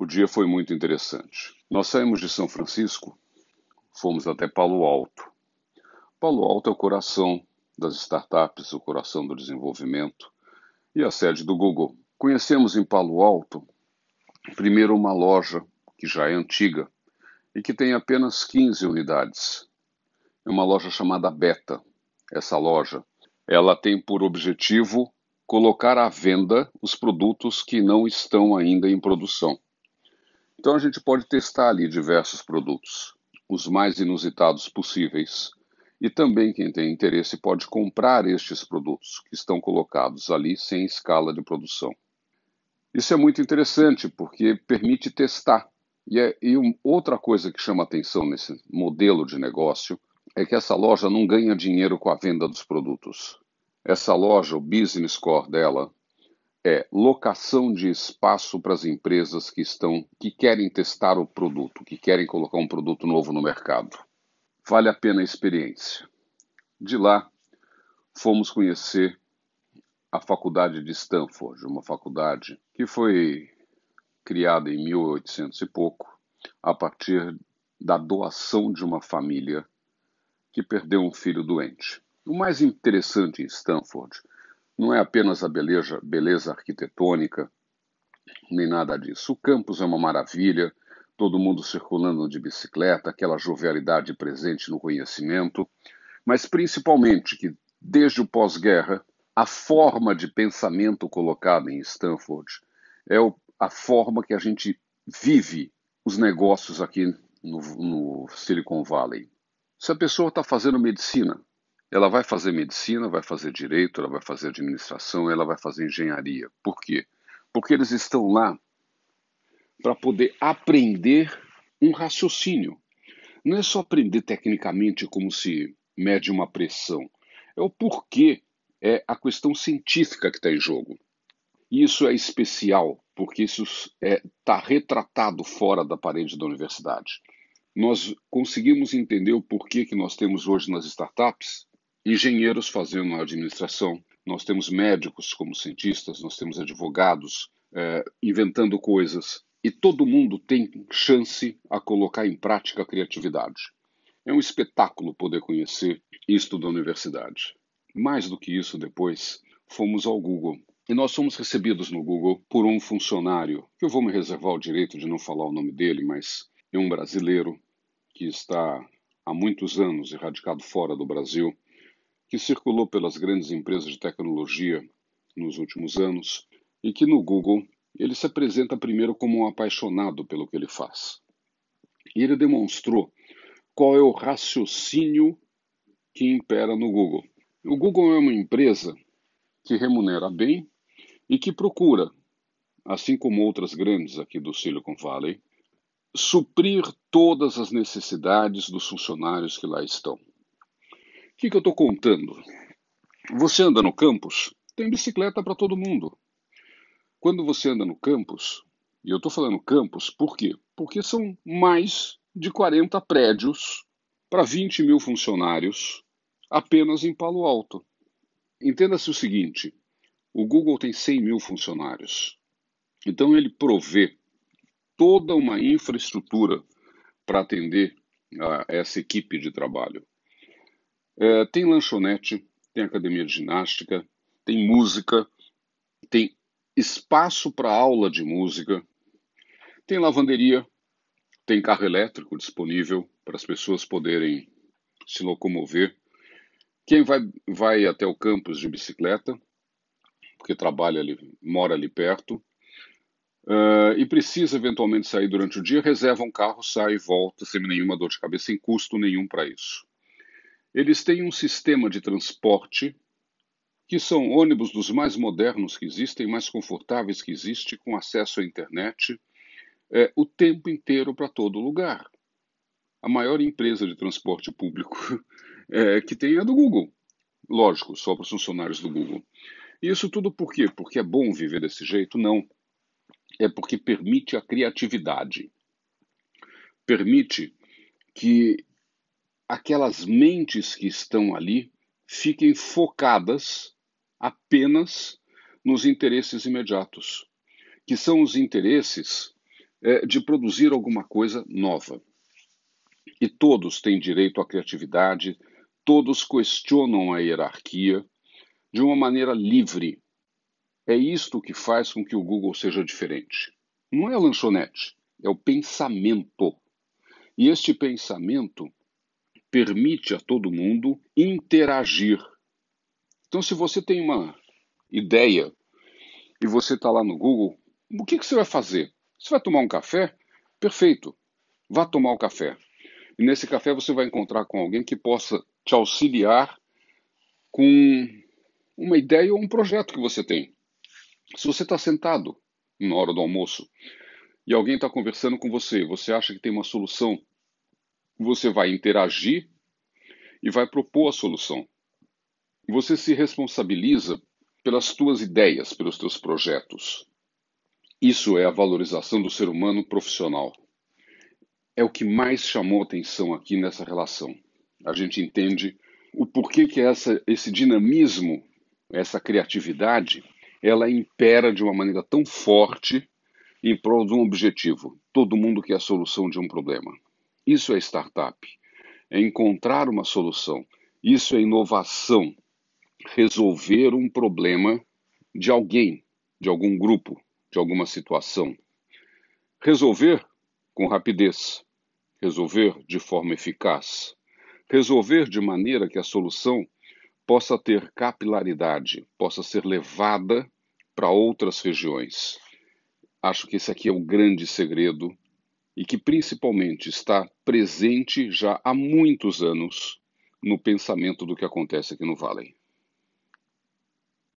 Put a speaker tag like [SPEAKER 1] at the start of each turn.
[SPEAKER 1] O dia foi muito interessante. Nós saímos de São Francisco, fomos até Palo Alto. Palo Alto é o coração das startups, o coração do desenvolvimento e a sede do Google. Conhecemos em Palo Alto, primeiro, uma loja que já é antiga e que tem apenas 15 unidades. É uma loja chamada Beta. Essa loja, ela tem por objetivo colocar à venda os produtos que não estão ainda em produção. Então a gente pode testar ali diversos produtos, os mais inusitados possíveis. E também quem tem interesse pode comprar estes produtos que estão colocados ali sem escala de produção. Isso é muito interessante porque permite testar. E, é, e um, outra coisa que chama atenção nesse modelo de negócio é que essa loja não ganha dinheiro com a venda dos produtos. Essa loja, o business core dela, é locação de espaço para as empresas que estão que querem testar o produto, que querem colocar um produto novo no mercado. Vale a pena a experiência. De lá, fomos conhecer a faculdade de Stanford, uma faculdade que foi criada em 1800 e pouco, a partir da doação de uma família que perdeu um filho doente. O mais interessante em Stanford não é apenas a beleza, beleza arquitetônica, nem nada disso. O campus é uma maravilha, todo mundo circulando de bicicleta, aquela jovialidade presente no conhecimento, mas principalmente que, desde o pós-guerra, a forma de pensamento colocada em Stanford é a forma que a gente vive os negócios aqui no, no Silicon Valley. Se a pessoa está fazendo medicina, ela vai fazer medicina, vai fazer direito, ela vai fazer administração, ela vai fazer engenharia. Por quê? Porque eles estão lá para poder aprender um raciocínio. Não é só aprender tecnicamente como se mede uma pressão. É o porquê, é a questão científica que está em jogo. E isso é especial, porque isso está é, tá retratado fora da parede da universidade. Nós conseguimos entender o porquê que nós temos hoje nas startups engenheiros fazendo a administração, nós temos médicos como cientistas, nós temos advogados é, inventando coisas, e todo mundo tem chance a colocar em prática a criatividade. É um espetáculo poder conhecer isto da universidade. Mais do que isso, depois fomos ao Google. E nós fomos recebidos no Google por um funcionário, que eu vou me reservar o direito de não falar o nome dele, mas é um brasileiro que está há muitos anos erradicado fora do Brasil que circulou pelas grandes empresas de tecnologia nos últimos anos e que no Google ele se apresenta primeiro como um apaixonado pelo que ele faz. E ele demonstrou qual é o raciocínio que impera no Google. O Google é uma empresa que remunera bem e que procura, assim como outras grandes aqui do Silicon Valley, suprir todas as necessidades dos funcionários que lá estão que, que eu estou contando? Você anda no campus, tem bicicleta para todo mundo. Quando você anda no campus, e eu estou falando campus, por quê? Porque são mais de 40 prédios para 20 mil funcionários apenas em Palo Alto. Entenda-se o seguinte: o Google tem 100 mil funcionários. Então ele provê toda uma infraestrutura para atender a essa equipe de trabalho. É, tem lanchonete, tem academia de ginástica, tem música, tem espaço para aula de música, tem lavanderia, tem carro elétrico disponível para as pessoas poderem se locomover. Quem vai, vai até o campus de bicicleta, porque trabalha ali, mora ali perto, uh, e precisa eventualmente sair durante o dia, reserva um carro, sai e volta sem nenhuma dor de cabeça, sem custo nenhum para isso. Eles têm um sistema de transporte que são ônibus dos mais modernos que existem, mais confortáveis que existe, com acesso à internet, é, o tempo inteiro para todo lugar. A maior empresa de transporte público é, que tem é do Google. Lógico, só para os funcionários do Google. E isso tudo por quê? Porque é bom viver desse jeito? Não. É porque permite a criatividade. Permite que aquelas mentes que estão ali fiquem focadas apenas nos interesses imediatos, que são os interesses é, de produzir alguma coisa nova. E todos têm direito à criatividade, todos questionam a hierarquia de uma maneira livre. É isto que faz com que o Google seja diferente. Não é a lanchonete, é o pensamento. E este pensamento permite a todo mundo interagir. Então, se você tem uma ideia e você está lá no Google, o que, que você vai fazer? Você vai tomar um café? Perfeito. Vá tomar o café. E nesse café você vai encontrar com alguém que possa te auxiliar com uma ideia ou um projeto que você tem. Se você está sentado na hora do almoço e alguém está conversando com você, você acha que tem uma solução, você vai interagir e vai propor a solução. Você se responsabiliza pelas tuas ideias, pelos teus projetos. Isso é a valorização do ser humano profissional. É o que mais chamou atenção aqui nessa relação. A gente entende o porquê que essa, esse dinamismo, essa criatividade, ela impera de uma maneira tão forte em prol de um objetivo. Todo mundo quer a solução de um problema. Isso é startup. É encontrar uma solução. Isso é inovação. Resolver um problema de alguém, de algum grupo de alguma situação. Resolver com rapidez, resolver de forma eficaz, resolver de maneira que a solução possa ter capilaridade, possa ser levada para outras regiões. Acho que esse aqui é o grande segredo e que principalmente está presente já há muitos anos no pensamento do que acontece aqui no Valley.